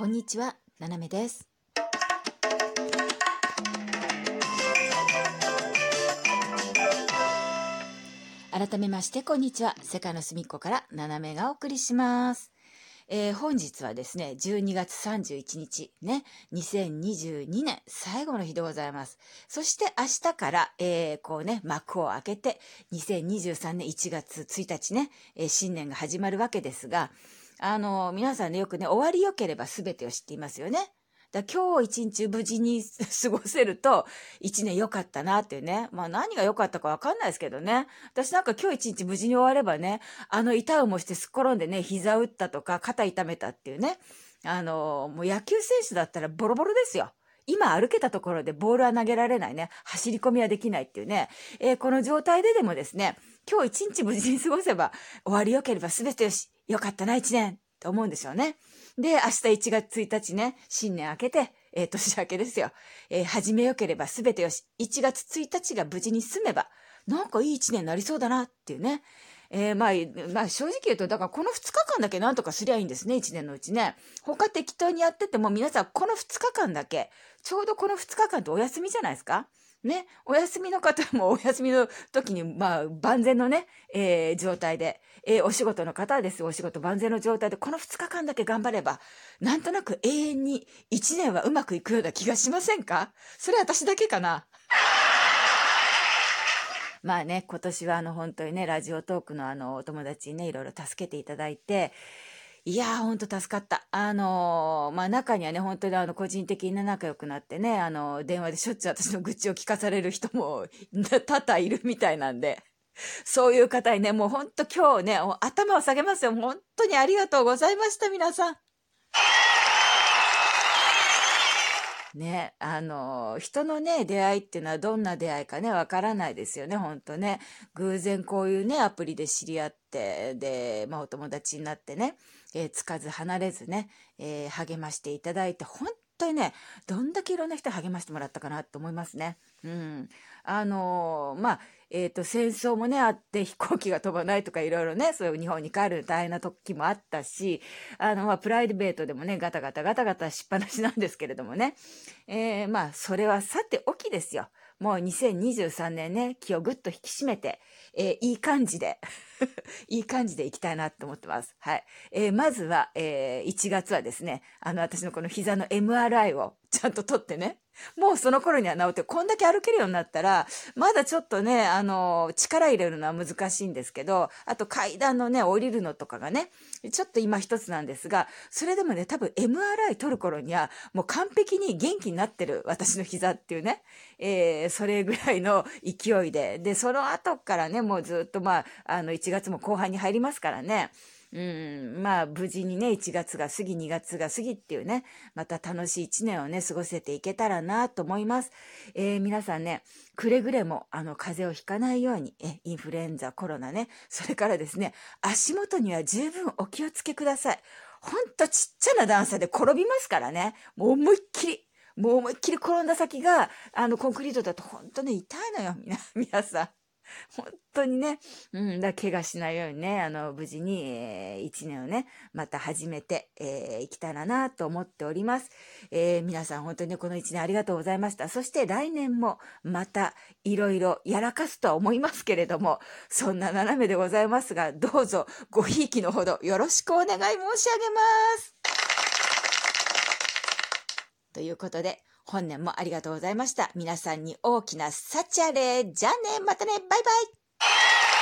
こんにちは、ななめです。改めまして、こんにちは。世界の隅っこからななめがお送りします。えー本日はですね、12月31日、ね、2022年最後の日でございます。そして明日から、えーこうね、幕を開けて、2023年1月1日ね、えー新年が始まるわけですが、あの、皆さんね、よくね、終わり良ければ全てを知っていますよね。だ今日一日無事に 過ごせると、一年良かったなっていうね。まあ何が良かったかわかんないですけどね。私なんか今日一日無事に終わればね、あの痛うもしてすっ転んでね、膝打ったとか肩痛めたっていうね。あの、もう野球選手だったらボロボロですよ。今歩けたところでボールは投げられないね。走り込みはできないっていうね。えーこの状態ででもですね、今日一日無事に過ごせば終わり良ければ全てよし。良かったな一年って思うんですよね。で、明日1月1日ね、新年明けて、えー 年明けですよ。えー始めよければ全てよし。1月1日が無事に済めば、なんかいい1年になりそうだなっていうね。えーまあ、まあ正直言うと、だからこの2日間だけなんとかすりゃいいんですね、1年のうちね。他適当にやってても皆さんこの2日間だけ、ちょうどこの2日間ってお休みじゃないですかね、お休みの方も お休みの時に、まあ、万全のね、えー状態で、えーお仕事の方はです。お仕事万全の状態で、この2日間だけ頑張れば、なんとなく永遠に1年はうまくいくような気がしませんか？それ私だけかな？まあね、今年はあの本当にね、ラジオトークのあのお友達にね、いろいろ助けていただいて、いやー、ほんと助かった。あのーまあ中にはね、本当にあの個人的に仲良くなってね、あの電話でしょっちゅう私の愚痴を聞かされる人も 多々いるみたいなんで、そういう方にね、もうほんと今日ね、頭を下げますよ。本当にありがとうございました、皆さん。ね、あの、人のね、出会いっていうのはどんな出会いかね、わからないですよね、ほんとね。偶然こういうね、アプリで知り合って、で、まあお友達になってね、えーつかず離れずね、えー励ましていただいて、本当にね、どんだけいろんな人励ましてもらったかなと思いますね。うん。あのまあ、えっ、と、戦争もね、あって飛行機が飛ばないとかいろいろね、そういう日本に帰る大変な時もあったし、あの、まあ、プライベートでもね、ガタガタガタガタしっぱなしなんですけれどもね。えーまあ、それはさておきですよ。もう2023年ね、気をぐっと引き締めて、えーいい感じで、いい感じでいきたいなと思ってます。はい。えーまずは、えー1月はですね、あの、私のこの膝の MRI をちゃんと取ってね、もうその頃には治って、こんだけ歩けるようになったら、まだちょっとね、あの、力入れるのは難しいんですけど、あと階段のね、降りるのとかがね、ちょっと今一つなんですが、それでもね、多分 MRI 取る頃には、もう完璧に元気になってる私の膝っていうね、えーそれぐらいの勢いで、で、その後からね、もうずっとまあ、あの、1月も後半に入りますからね、うん、まあ、無事にね、1月が過ぎ、2月が過ぎっていうね、また楽しい1年をね、過ごせていけたらなと思います。えー皆さんね、くれぐれも、あの、風邪をひかないように、え、インフルエンザ、コロナね、それからですね、足元には十分お気をつけください。ほんとちっちゃな段差で転びますからね、もう思いっきり、もう思いっきり転んだ先が、あの、コンクリートだと本当ね、痛いのよ、皆 さん。本当にね、うん、だ怪我しないようにね、あの、無事に、えー一年をね、また始めて、えーいきたらなと思っております。えー皆さん本当にね、この一年ありがとうございました。そして来年もまたいろいろやらかすとは思いますけれども、そんな斜めでございますが、どうぞごひいきのほどよろしくお願い申し上げます。ということで、本年もありがとうございました。皆さんに大きな幸あれ。じゃあね、またね、バイバイ。